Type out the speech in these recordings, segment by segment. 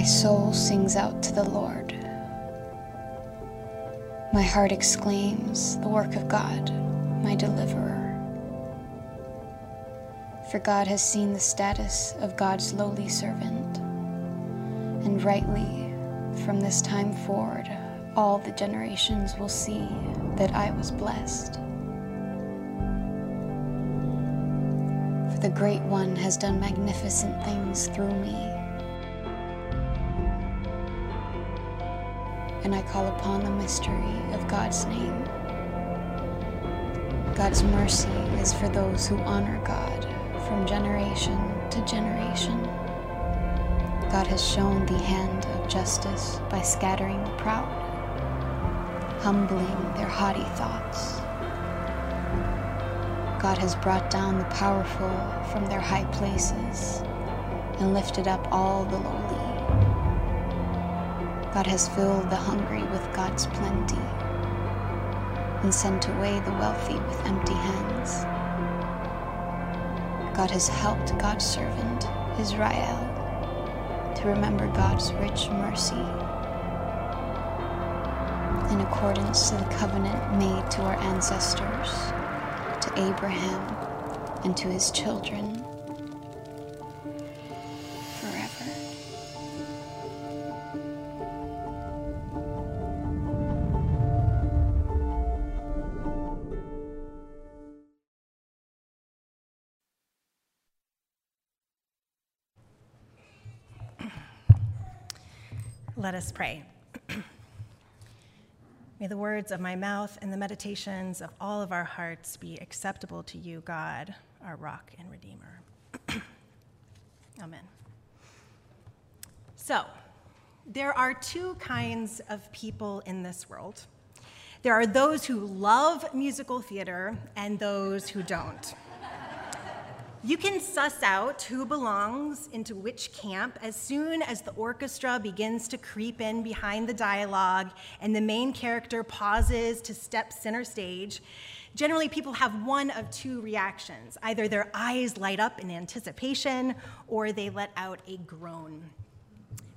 My soul sings out to the Lord. My heart exclaims, The work of God, my deliverer. For God has seen the status of God's lowly servant, and rightly, from this time forward, all the generations will see that I was blessed. For the Great One has done magnificent things through me. And I call upon the mystery of God's name. God's mercy is for those who honor God from generation to generation. God has shown the hand of justice by scattering the proud, humbling their haughty thoughts. God has brought down the powerful from their high places and lifted up all the lowly. God has filled the hungry with God's plenty and sent away the wealthy with empty hands. God has helped God's servant, Israel, to remember God's rich mercy in accordance to the covenant made to our ancestors, to Abraham, and to his children Let us pray. May the words of my mouth and the meditations of all of our hearts be acceptable to you, God, our rock and redeemer. Amen. So, there are two kinds of people in this world. There are those who love musical theater and those who don't. You can suss out who belongs into which camp as soon as the orchestra begins to creep in behind the dialogue and the main character pauses to step center stage. Generally, people have one of two reactions either their eyes light up in anticipation or they let out a groan.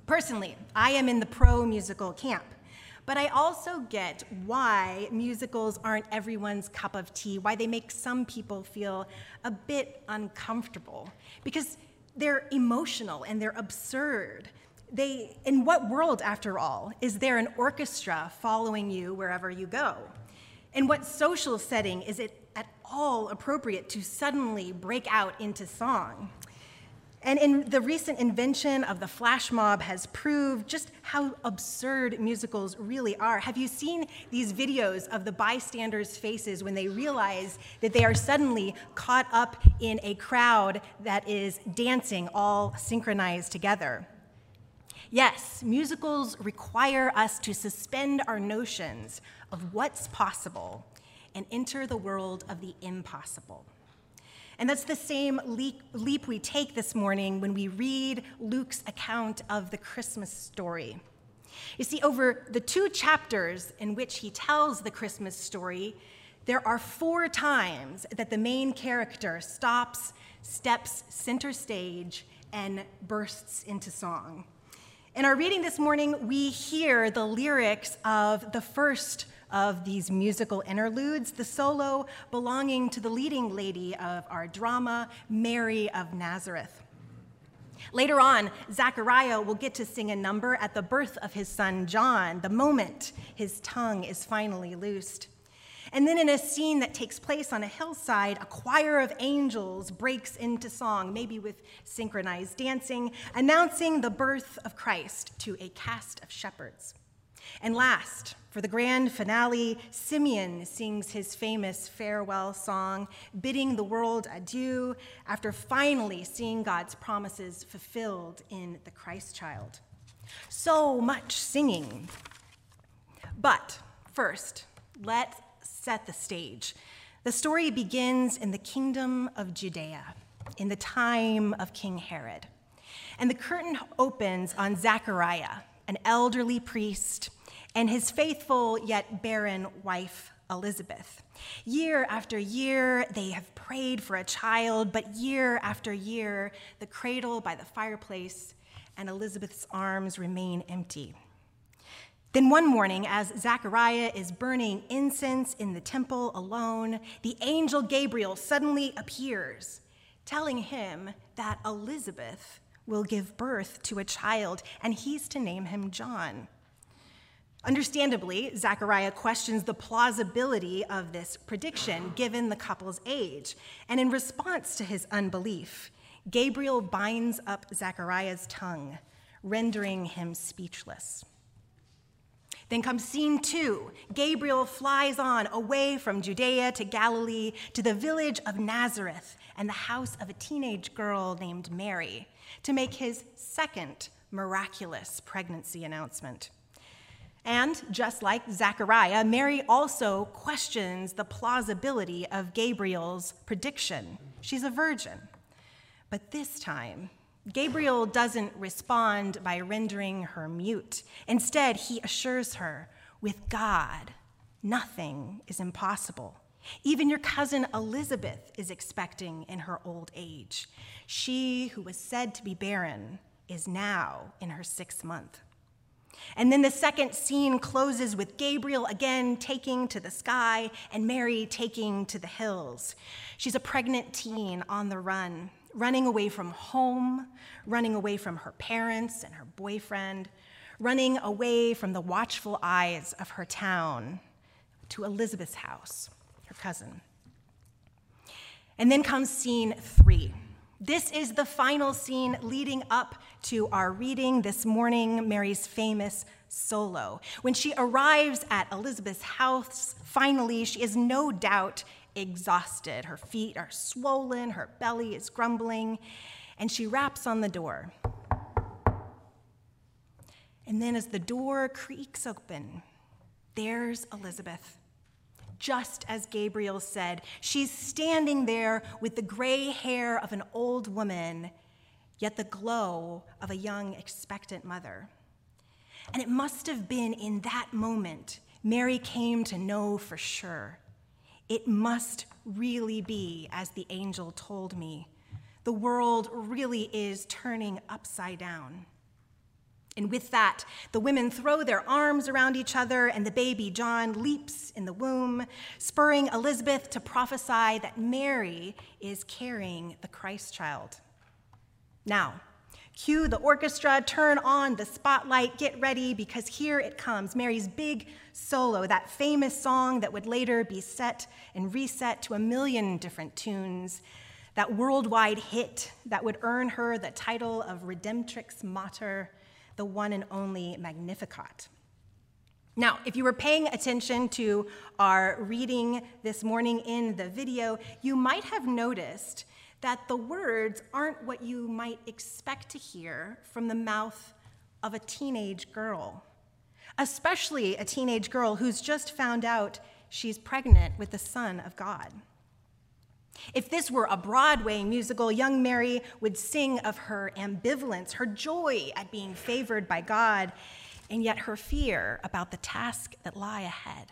Personally, I am in the pro musical camp. But I also get why musicals aren't everyone's cup of tea, why they make some people feel a bit uncomfortable. Because they're emotional and they're absurd. They, in what world, after all, is there an orchestra following you wherever you go? In what social setting is it at all appropriate to suddenly break out into song? And in the recent invention of the flash mob has proved just how absurd musicals really are. Have you seen these videos of the bystanders' faces when they realize that they are suddenly caught up in a crowd that is dancing all synchronized together? Yes, musicals require us to suspend our notions of what's possible and enter the world of the impossible. And that's the same leap, we take this morning when we read Luke's account of the Christmas story. You see, over the two chapters in which he tells the Christmas story, there are four times that the main character stops, steps center stage, and bursts into song. In our reading this morning, we hear the lyrics of the first of these musical interludes, the solo belonging to the leading lady of our drama, Mary of Nazareth. Later on, Zechariah will get to sing a number at the birth of his son John, the moment his tongue is finally loosed. And then, in a scene that takes place on a hillside, a choir of angels breaks into song, maybe with synchronized dancing, announcing the birth of Christ to a cast of shepherds. And last, for the grand finale, Simeon sings his famous farewell song, bidding the world adieu after finally seeing God's promises fulfilled in the Christ child. So much singing. But first, let's set the stage. The story begins in the kingdom of Judea, in the time of King Herod. And the curtain opens on Zechariah, an elderly priest and his faithful yet barren wife, Elizabeth. Year after year, they have prayed for a child, but year after year, the cradle by the fireplace and Elizabeth's arms remain empty. Then one morning, as Zechariah is burning incense in the temple alone, the angel Gabriel suddenly appears, telling him that Elizabeth will give birth to a child, and he's to name him John. Understandably, Zechariah questions the plausibility of this prediction given the couple's age. And in response to his unbelief, Gabriel binds up Zechariah's tongue, rendering him speechless. Then comes scene two. Gabriel flies on away from Judea to Galilee to the village of Nazareth and the house of a teenage girl named Mary to make his second miraculous pregnancy announcement. And just like Zechariah, Mary also questions the plausibility of Gabriel's prediction. She's a virgin. But this time, Gabriel doesn't respond by rendering her mute. Instead, he assures her, with God, nothing is impossible. Even your cousin Elizabeth is expecting in her old age. She, who was said to be barren, is now in her sixth month. And then the second scene closes with Gabriel again taking to the sky and Mary taking to the hills. She's a pregnant teen on the run running away from home, running away from her parents and her boyfriend, running away from the watchful eyes of her town to Elizabeth's house, her cousin. And then comes scene three. This is the final scene leading up to our reading this morning, Mary's famous solo. When she arrives at Elizabeth's house, finally, she is no doubt exhausted. Her feet are swollen, her belly is grumbling, and she raps on the door. And then, as the door creaks open, there's Elizabeth. Just as Gabriel said, she's standing there with the gray hair of an old woman, yet the glow of a young, expectant mother. And it must have been in that moment Mary came to know for sure it must really be as the angel told me. The world really is turning upside down. And with that, the women throw their arms around each other, and the baby John leaps in the womb, spurring Elizabeth to prophesy that Mary is carrying the Christ child. Now, Cue the orchestra, turn on the spotlight, get ready because here it comes Mary's big solo, that famous song that would later be set and reset to a million different tunes, that worldwide hit that would earn her the title of Redemptrix Mater, the one and only Magnificat. Now, if you were paying attention to our reading this morning in the video, you might have noticed that the words aren't what you might expect to hear from the mouth of a teenage girl, especially a teenage girl who's just found out she's pregnant with the Son of God. If this were a Broadway musical, young Mary would sing of her ambivalence, her joy at being favored by God, and yet her fear about the task that lie ahead.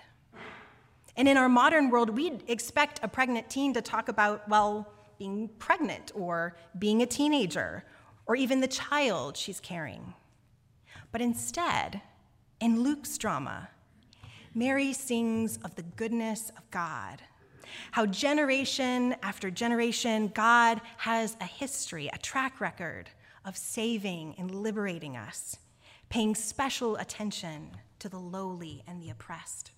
And in our modern world, we'd expect a pregnant teen to talk about, well, being pregnant or being a teenager or even the child she's carrying. But instead, in Luke's drama, Mary sings of the goodness of God, how generation after generation, God has a history, a track record of saving and liberating us, paying special attention to the lowly and the oppressed.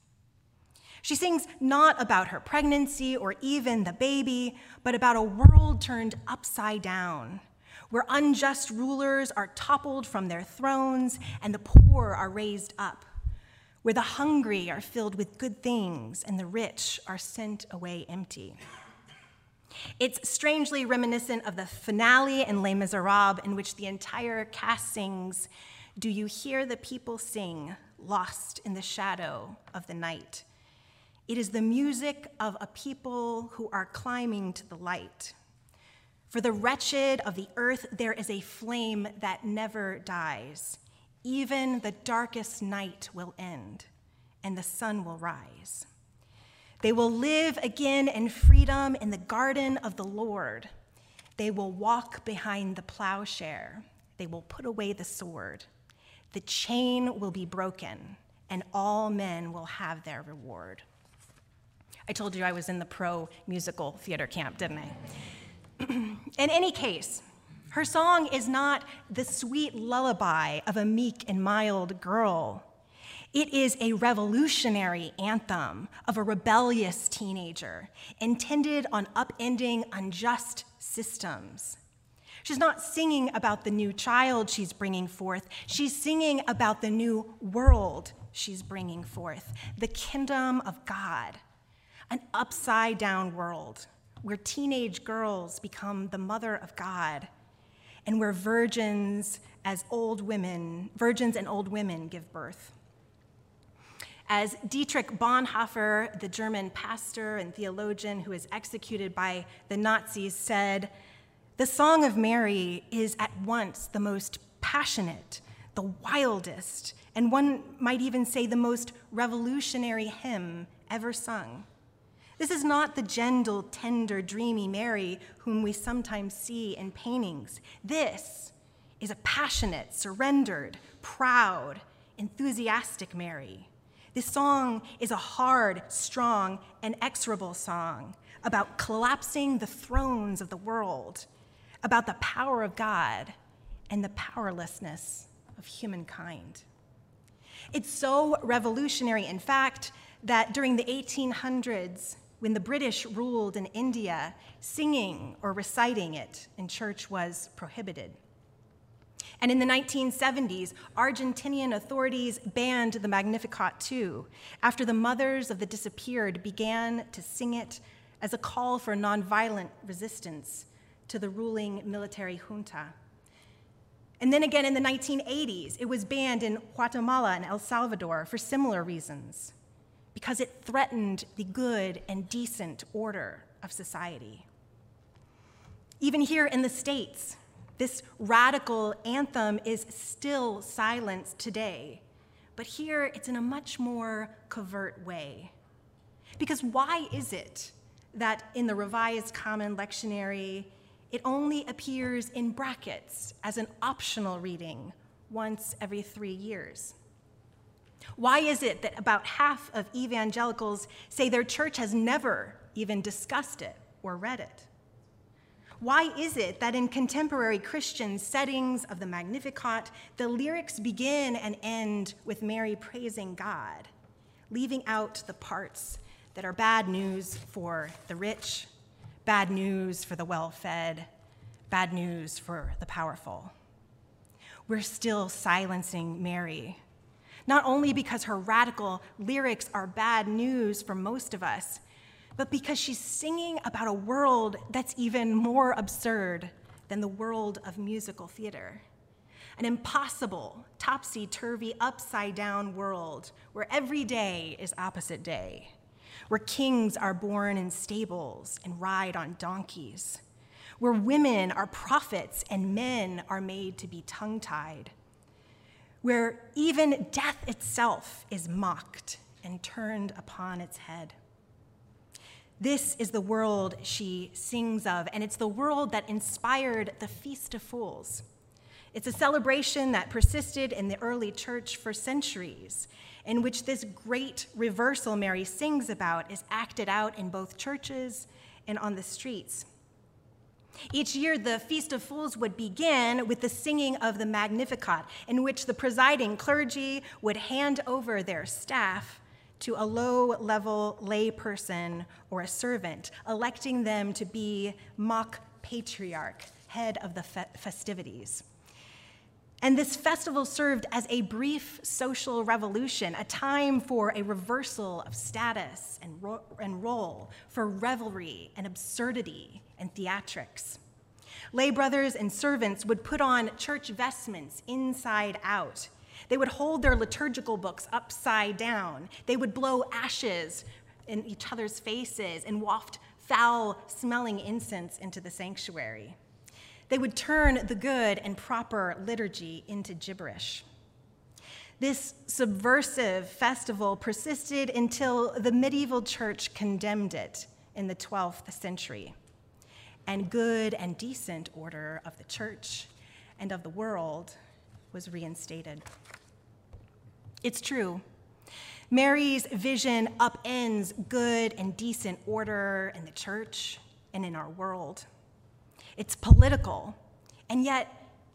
She sings not about her pregnancy or even the baby, but about a world turned upside down, where unjust rulers are toppled from their thrones and the poor are raised up, where the hungry are filled with good things and the rich are sent away empty. It's strangely reminiscent of the finale in Les Miserables, in which the entire cast sings, Do you hear the people sing, lost in the shadow of the night? It is the music of a people who are climbing to the light. For the wretched of the earth, there is a flame that never dies. Even the darkest night will end, and the sun will rise. They will live again in freedom in the garden of the Lord. They will walk behind the plowshare. they will put away the sword. The chain will be broken, and all men will have their reward. I told you I was in the pro musical theater camp, didn't I? in any case, her song is not the sweet lullaby of a meek and mild girl. It is a revolutionary anthem of a rebellious teenager intended on upending unjust systems. She's not singing about the new child she's bringing forth, she's singing about the new world she's bringing forth, the kingdom of God, an upside down world where teenage girls become the mother of God and where virgins as old women, virgins and old women give birth. As Dietrich Bonhoeffer, the German pastor and theologian who was executed by the Nazis, said, the Song of Mary is at once the most passionate, the wildest, and one might even say the most revolutionary hymn ever sung. This is not the gentle, tender, dreamy Mary whom we sometimes see in paintings. This is a passionate, surrendered, proud, enthusiastic Mary. This song is a hard, strong, and exorable song about collapsing the thrones of the world, about the power of God and the powerlessness of humankind. It's so revolutionary, in fact, that during the 1800s, when the British ruled in India, singing or reciting it in church was prohibited. And in the 1970s, Argentinian authorities banned the Magnificat too, after the mothers of the disappeared began to sing it as a call for nonviolent resistance to the ruling military junta. And then again in the 1980s, it was banned in Guatemala and El Salvador for similar reasons because it threatened the good and decent order of society. Even here in the States, this radical anthem is still silenced today, but here it's in a much more covert way. Because why is it that in the Revised Common Lectionary, it only appears in brackets as an optional reading once every three years? Why is it that about half of evangelicals say their church has never even discussed it or read it? Why is it that in contemporary Christian settings of the Magnificat, the lyrics begin and end with Mary praising God, leaving out the parts that are bad news for the rich, bad news for the well fed, bad news for the powerful? We're still silencing Mary not only because her radical lyrics are bad news for most of us, but because she's singing about a world that's even more absurd than the world of musical theater. An impossible, topsy turvy, upside down world where every day is opposite day, where kings are born in stables and ride on donkeys, where women are prophets and men are made to be tongue tied where even death itself is mocked and turned upon its head. This is the world she sings of, and it's the world that inspired the Feast of Fools. It's a celebration that persisted in the early church for centuries, in which this great reversal Mary sings about is acted out in both churches and on the streets. Each year, the Feast of Fools would begin with the singing of the Magnificat, in which the presiding clergy would hand over their staff to a low level lay person or a servant, electing them to be mock patriarch, head of the fe- festivities. And this festival served as a brief social revolution, a time for a reversal of status and, ro- and role, for revelry and absurdity and theatrics. Lay brothers and servants would put on church vestments inside out. They would hold their liturgical books upside down. They would blow ashes in each other's faces and waft foul smelling incense into the sanctuary. They would turn the good and proper liturgy into gibberish. This subversive festival persisted until the medieval church condemned it in the 12th century. And good and decent order of the church and of the world was reinstated. It's true. Mary's vision upends good and decent order in the church and in our world. It's political, and yet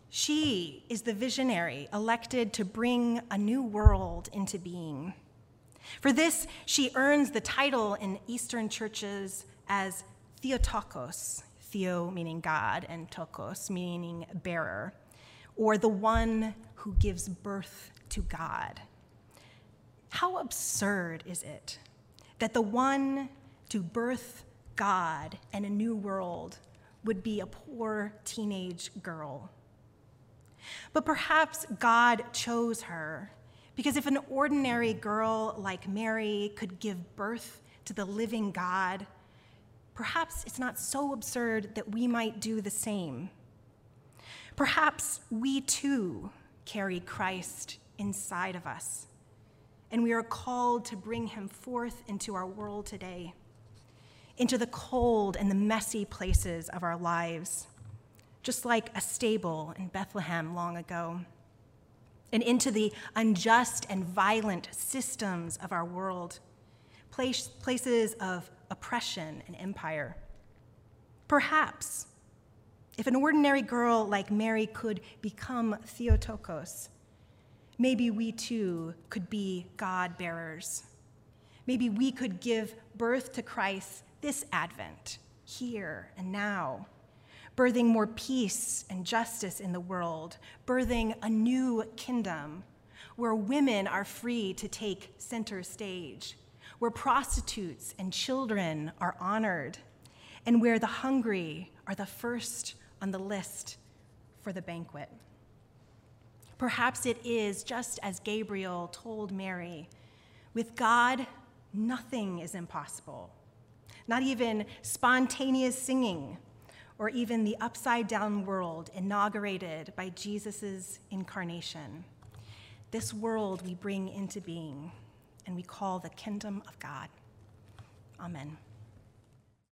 she is the visionary elected to bring a new world into being. For this, she earns the title in Eastern churches as Theotokos, Theo meaning God, and Tokos meaning bearer, or the one who gives birth to God. How absurd is it that the one to birth God and a new world would be a poor teenage girl? But perhaps God chose her because if an ordinary girl like Mary could give birth to the living God, perhaps it's not so absurd that we might do the same. Perhaps we too carry Christ inside of us, and we are called to bring him forth into our world today, into the cold and the messy places of our lives, just like a stable in Bethlehem long ago and into the unjust and violent systems of our world, place, places of oppression and empire. Perhaps, if an ordinary girl like Mary could become Theotokos, maybe we too could be God bearers. Maybe we could give birth to Christ this Advent, here and now birthing more peace and justice in the world, birthing a new kingdom where women are free to take center stage, where prostitutes and children are honored, and where the hungry are the first on the list for the banquet. Perhaps it is just as Gabriel told Mary with God, nothing is impossible, not even spontaneous singing or even the upside down world inaugurated by Jesus' incarnation. This world we bring into being and we call the kingdom of God. Amen.